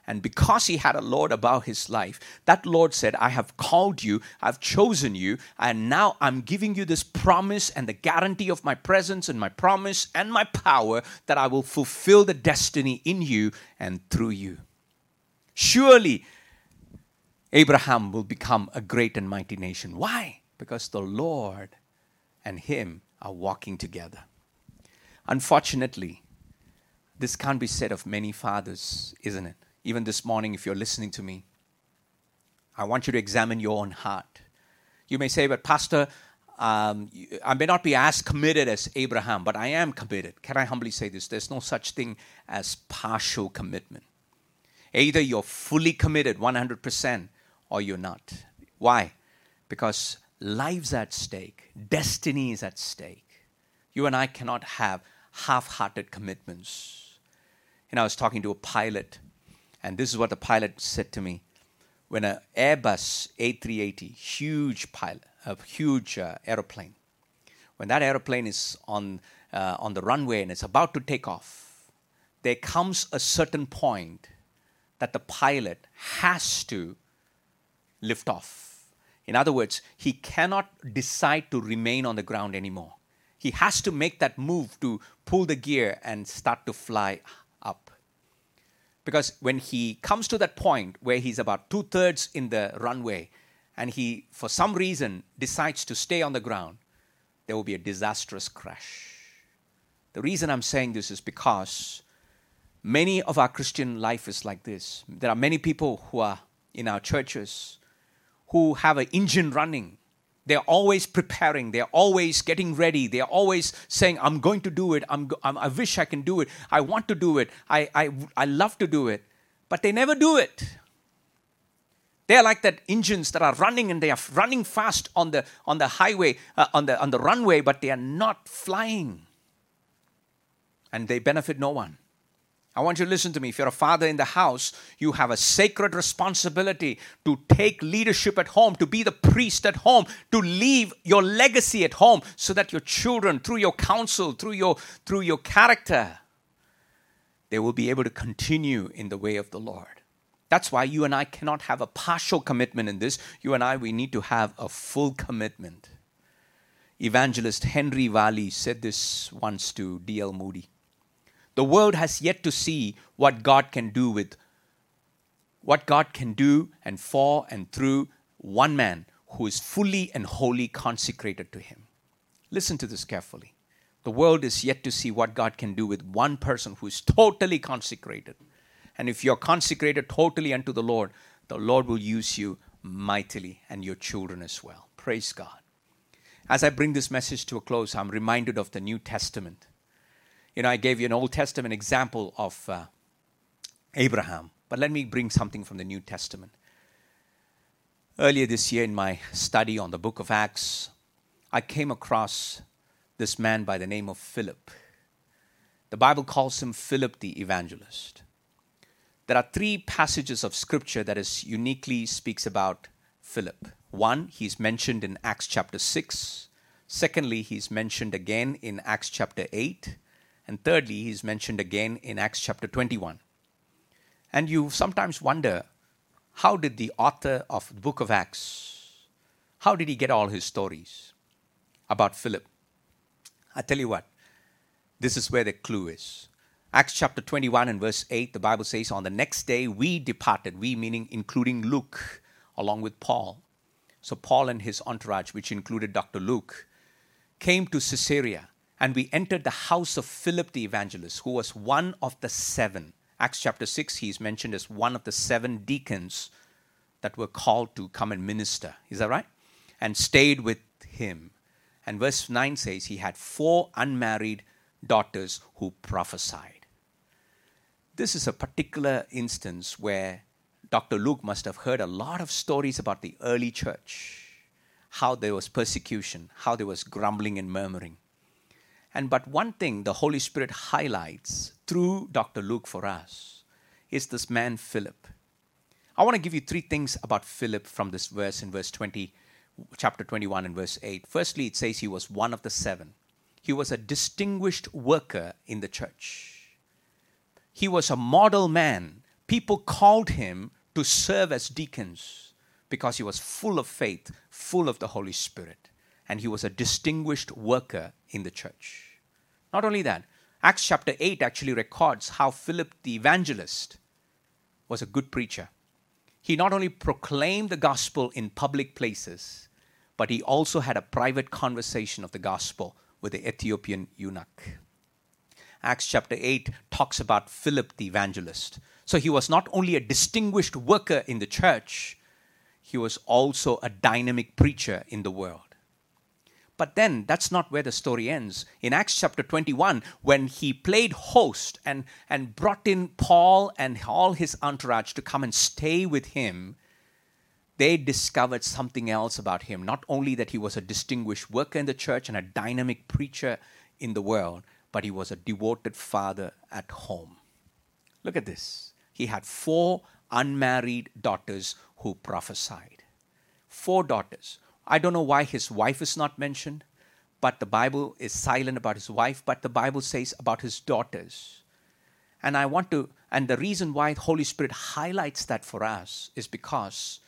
And because he had a Lord about his life, that Lord said, I have called you, I've chosen you, and now I'm giving you this promise and the guarantee of my presence and my promise and my power that I will fulfill the destiny in you and through you. Surely, Abraham will become a great and mighty nation. Why? Because the Lord and him are walking together. Unfortunately, this can't be said of many fathers, isn't it? Even this morning, if you're listening to me, I want you to examine your own heart. You may say, but Pastor, um, I may not be as committed as Abraham, but I am committed. Can I humbly say this? There's no such thing as partial commitment. Either you're fully committed 100% or you're not. Why? Because life's at stake, destiny is at stake. You and I cannot have half hearted commitments. And I was talking to a pilot and this is what the pilot said to me. When an Airbus A380, huge pilot, a huge uh, aeroplane, when that aeroplane is on, uh, on the runway and it's about to take off, there comes a certain point that the pilot has to lift off. In other words, he cannot decide to remain on the ground anymore. He has to make that move to pull the gear and start to fly because when he comes to that point where he's about two thirds in the runway and he, for some reason, decides to stay on the ground, there will be a disastrous crash. The reason I'm saying this is because many of our Christian life is like this. There are many people who are in our churches who have an engine running. They're always preparing. They're always getting ready. They're always saying, I'm going to do it. I'm, I'm, i wish I can do it. I want to do it. I, I, I love to do it. But they never do it. They're like that engines that are running and they are running fast on the, on the highway, uh, on, the, on the runway, but they are not flying. And they benefit no one. I want you to listen to me. If you're a father in the house, you have a sacred responsibility to take leadership at home, to be the priest at home, to leave your legacy at home so that your children, through your counsel, through your, through your character, they will be able to continue in the way of the Lord. That's why you and I cannot have a partial commitment in this. You and I, we need to have a full commitment. Evangelist Henry Varley said this once to D.L. Moody. The world has yet to see what God can do with what God can do and for and through one man who is fully and wholly consecrated to Him. Listen to this carefully. The world is yet to see what God can do with one person who is totally consecrated. And if you're consecrated totally unto the Lord, the Lord will use you mightily and your children as well. Praise God. As I bring this message to a close, I'm reminded of the New Testament. You know, I gave you an Old Testament example of uh, Abraham, but let me bring something from the New Testament. Earlier this year, in my study on the book of Acts, I came across this man by the name of Philip. The Bible calls him Philip the evangelist. There are three passages of scripture that is uniquely speaks about Philip. One, he's mentioned in Acts chapter 6. Secondly, he's mentioned again in Acts chapter 8. And thirdly, he's mentioned again in Acts chapter 21. And you sometimes wonder how did the author of the book of Acts, how did he get all his stories about Philip? I tell you what, this is where the clue is. Acts chapter 21 and verse 8, the Bible says, On the next day we departed, we meaning including Luke, along with Paul. So Paul and his entourage, which included Dr. Luke, came to Caesarea and we entered the house of Philip the evangelist, who was one of the seven. Acts chapter 6, he's mentioned as one of the seven deacons that were called to come and minister. Is that right? And stayed with him. And verse 9 says he had four unmarried daughters who prophesied. This is a particular instance where Dr. Luke must have heard a lot of stories about the early church, how there was persecution, how there was grumbling and murmuring. And but one thing the Holy Spirit highlights through Dr. Luke for us is this man Philip. I want to give you three things about Philip from this verse in verse 20, chapter 21 and verse 8. Firstly, it says he was one of the seven. He was a distinguished worker in the church. He was a model man. People called him to serve as deacons because he was full of faith, full of the Holy Spirit and he was a distinguished worker in the church. Not only that, Acts chapter 8 actually records how Philip the evangelist was a good preacher. He not only proclaimed the gospel in public places, but he also had a private conversation of the gospel with the Ethiopian eunuch. Acts chapter 8 talks about Philip the evangelist. So he was not only a distinguished worker in the church, he was also a dynamic preacher in the world. But then that's not where the story ends. In Acts chapter 21, when he played host and, and brought in Paul and all his entourage to come and stay with him, they discovered something else about him. Not only that he was a distinguished worker in the church and a dynamic preacher in the world, but he was a devoted father at home. Look at this. He had four unmarried daughters who prophesied. Four daughters. I don't know why his wife is not mentioned, but the Bible is silent about his wife, but the Bible says about his daughters. And I want to, and the reason why the Holy Spirit highlights that for us is because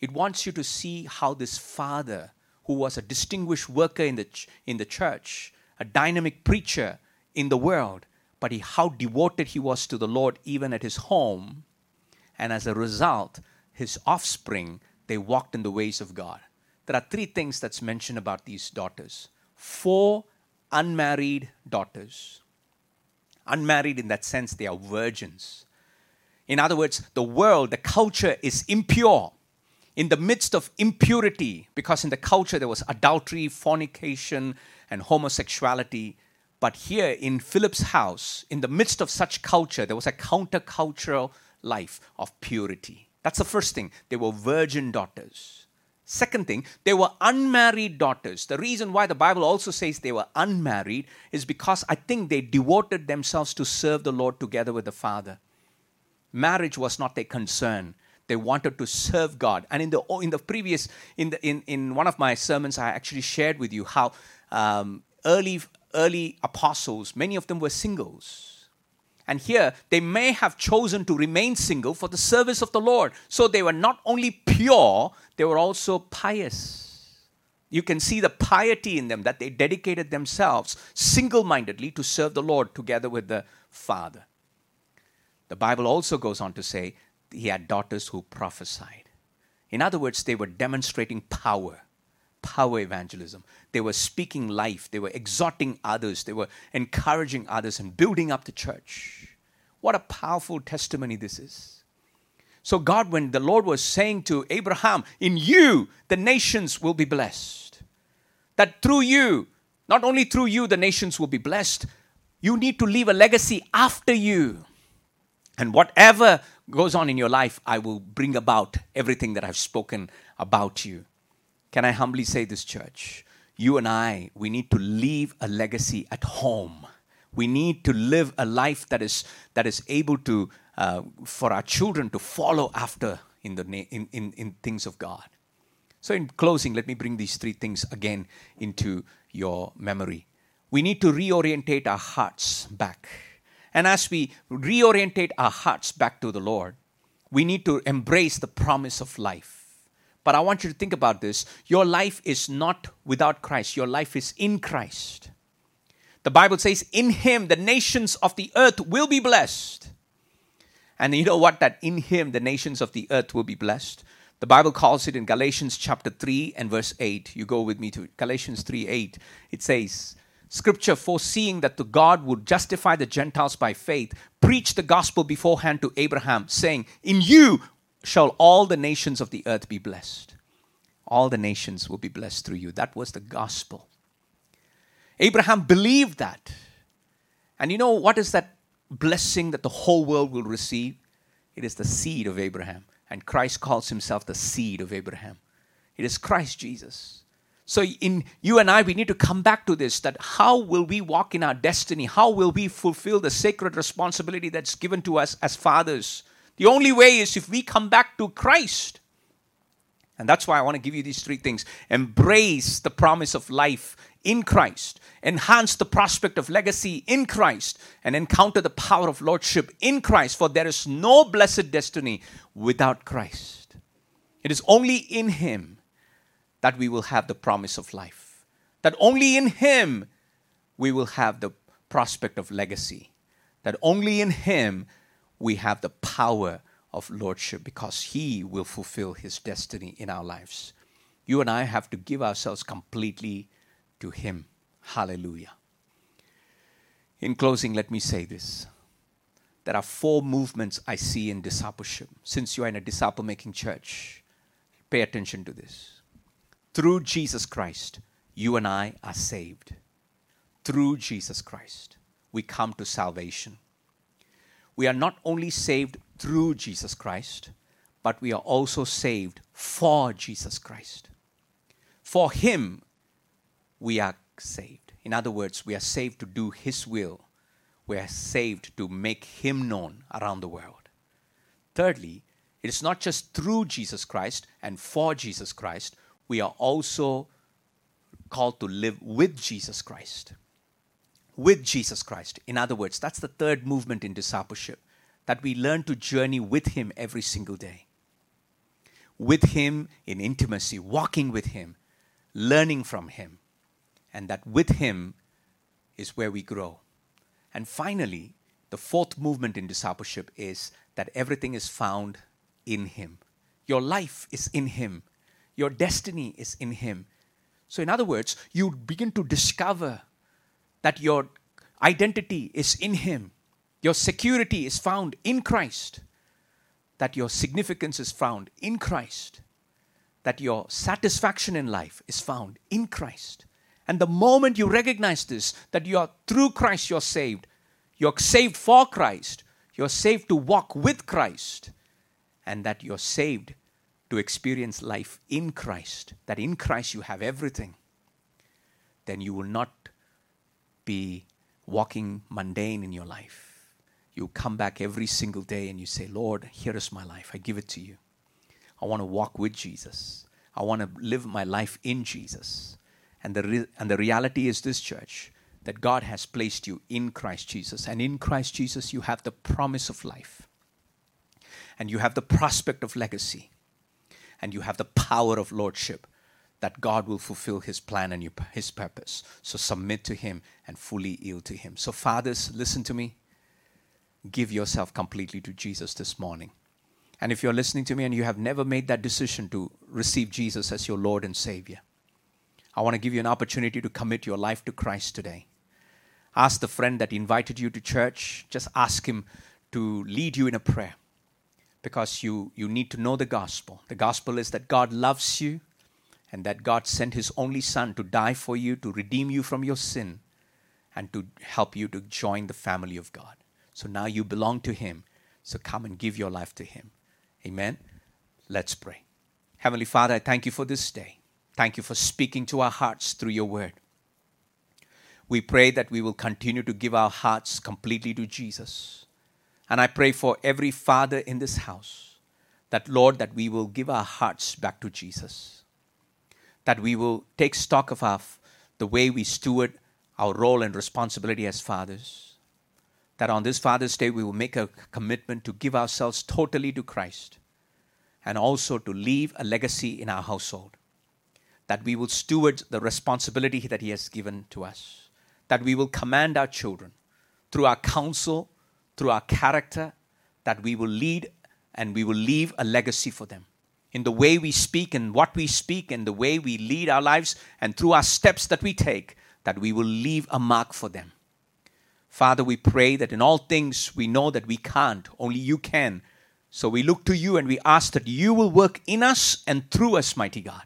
it wants you to see how this father, who was a distinguished worker in the, in the church, a dynamic preacher in the world, but he, how devoted he was to the Lord even at his home. And as a result, his offspring, they walked in the ways of God there are three things that's mentioned about these daughters. four unmarried daughters. Unmarried in that sense, they are virgins. In other words, the world, the culture is impure. In the midst of impurity, because in the culture there was adultery, fornication, and homosexuality. But here in Philip's house, in the midst of such culture, there was a countercultural life of purity. That's the first thing. They were virgin daughters. Second thing, they were unmarried daughters. The reason why the Bible also says they were unmarried is because I think they devoted themselves to serve the Lord together with the Father. Marriage was not their concern. They wanted to serve God. And in the in the previous in the in, in one of my sermons, I actually shared with you how um, early early apostles, many of them were singles. And here, they may have chosen to remain single for the service of the Lord. So they were not only pure, they were also pious. You can see the piety in them that they dedicated themselves single mindedly to serve the Lord together with the Father. The Bible also goes on to say he had daughters who prophesied. In other words, they were demonstrating power, power evangelism. They were speaking life, they were exhorting others, they were encouraging others and building up the church. What a powerful testimony this is. So, God, when the Lord was saying to Abraham, In you the nations will be blessed, that through you, not only through you the nations will be blessed, you need to leave a legacy after you. And whatever goes on in your life, I will bring about everything that I've spoken about you. Can I humbly say this, church? You and I, we need to leave a legacy at home. We need to live a life that is, that is able to, uh, for our children to follow after in, the na- in, in, in things of God. So, in closing, let me bring these three things again into your memory. We need to reorientate our hearts back and as we reorientate our hearts back to the Lord, we need to embrace the promise of life. But I want you to think about this. Your life is not without Christ, your life is in Christ. The Bible says, In Him the nations of the earth will be blessed. And you know what? That in Him the nations of the earth will be blessed. The Bible calls it in Galatians chapter 3 and verse 8. You go with me to Galatians 3 8. It says, Scripture, foreseeing that the God would justify the Gentiles by faith, preached the gospel beforehand to Abraham, saying, In you shall all the nations of the earth be blessed. All the nations will be blessed through you. That was the gospel. Abraham believed that. And you know what is that blessing that the whole world will receive? It is the seed of Abraham. And Christ calls himself the seed of Abraham. It is Christ Jesus. So, in you and I, we need to come back to this that how will we walk in our destiny? How will we fulfill the sacred responsibility that's given to us as fathers? The only way is if we come back to Christ. And that's why I want to give you these three things embrace the promise of life in Christ, enhance the prospect of legacy in Christ, and encounter the power of lordship in Christ. For there is no blessed destiny without Christ. It is only in Him that we will have the promise of life. That only in Him we will have the prospect of legacy. That only in Him we have the power of Lordship because He will fulfill His destiny in our lives. You and I have to give ourselves completely to Him. Hallelujah. In closing, let me say this. There are four movements I see in discipleship. Since you are in a disciple making church, pay attention to this. Through Jesus Christ, you and I are saved. Through Jesus Christ, we come to salvation. We are not only saved through Jesus Christ, but we are also saved for Jesus Christ. For Him, we are saved. In other words, we are saved to do His will. We are saved to make Him known around the world. Thirdly, it is not just through Jesus Christ and for Jesus Christ, we are also called to live with Jesus Christ. With Jesus Christ. In other words, that's the third movement in discipleship that we learn to journey with Him every single day. With Him in intimacy, walking with Him, learning from Him. And that with Him is where we grow. And finally, the fourth movement in discipleship is that everything is found in Him. Your life is in Him. Your destiny is in Him. So, in other words, you begin to discover that your identity is in Him, your security is found in Christ, that your significance is found in Christ, that your satisfaction in life is found in Christ. And the moment you recognize this, that you are through Christ, you're saved, you're saved for Christ, you're saved to walk with Christ, and that you're saved to experience life in Christ, that in Christ you have everything, then you will not be walking mundane in your life. You come back every single day and you say, Lord, here is my life. I give it to you. I want to walk with Jesus. I want to live my life in Jesus. And the, re- and the reality is this, church, that God has placed you in Christ Jesus. And in Christ Jesus, you have the promise of life. And you have the prospect of legacy. And you have the power of lordship that God will fulfill his plan and his purpose. So submit to him and fully yield to him. So, fathers, listen to me. Give yourself completely to Jesus this morning. And if you're listening to me and you have never made that decision to receive Jesus as your Lord and Savior, I want to give you an opportunity to commit your life to Christ today. Ask the friend that invited you to church, just ask him to lead you in a prayer because you, you need to know the gospel. The gospel is that God loves you and that God sent his only Son to die for you, to redeem you from your sin, and to help you to join the family of God. So now you belong to him. So come and give your life to him. Amen. Let's pray. Heavenly Father, I thank you for this day. Thank you for speaking to our hearts through your word. We pray that we will continue to give our hearts completely to Jesus. And I pray for every father in this house that, Lord, that we will give our hearts back to Jesus. That we will take stock of our, the way we steward our role and responsibility as fathers that on this Father's Day we will make a commitment to give ourselves totally to Christ and also to leave a legacy in our household. That we will steward the responsibility that He has given to us. That we will command our children through our counsel, through our character, that we will lead and we will leave a legacy for them. In the way we speak and what we speak and the way we lead our lives and through our steps that we take, that we will leave a mark for them Father, we pray that in all things we know that we can't, only you can. So we look to you and we ask that you will work in us and through us, mighty God.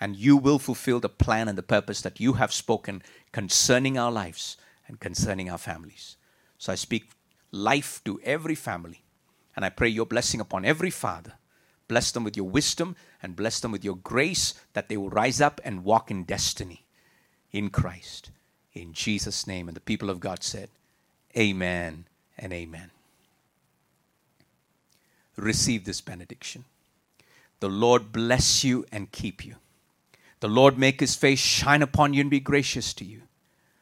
And you will fulfill the plan and the purpose that you have spoken concerning our lives and concerning our families. So I speak life to every family. And I pray your blessing upon every father. Bless them with your wisdom and bless them with your grace that they will rise up and walk in destiny in Christ in Jesus' name. And the people of God said, Amen and amen. Receive this benediction. The Lord bless you and keep you. The Lord make his face shine upon you and be gracious to you.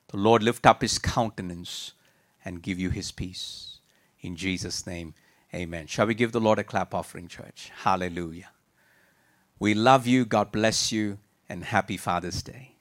The Lord lift up his countenance and give you his peace. In Jesus' name, amen. Shall we give the Lord a clap offering, church? Hallelujah. We love you. God bless you. And happy Father's Day.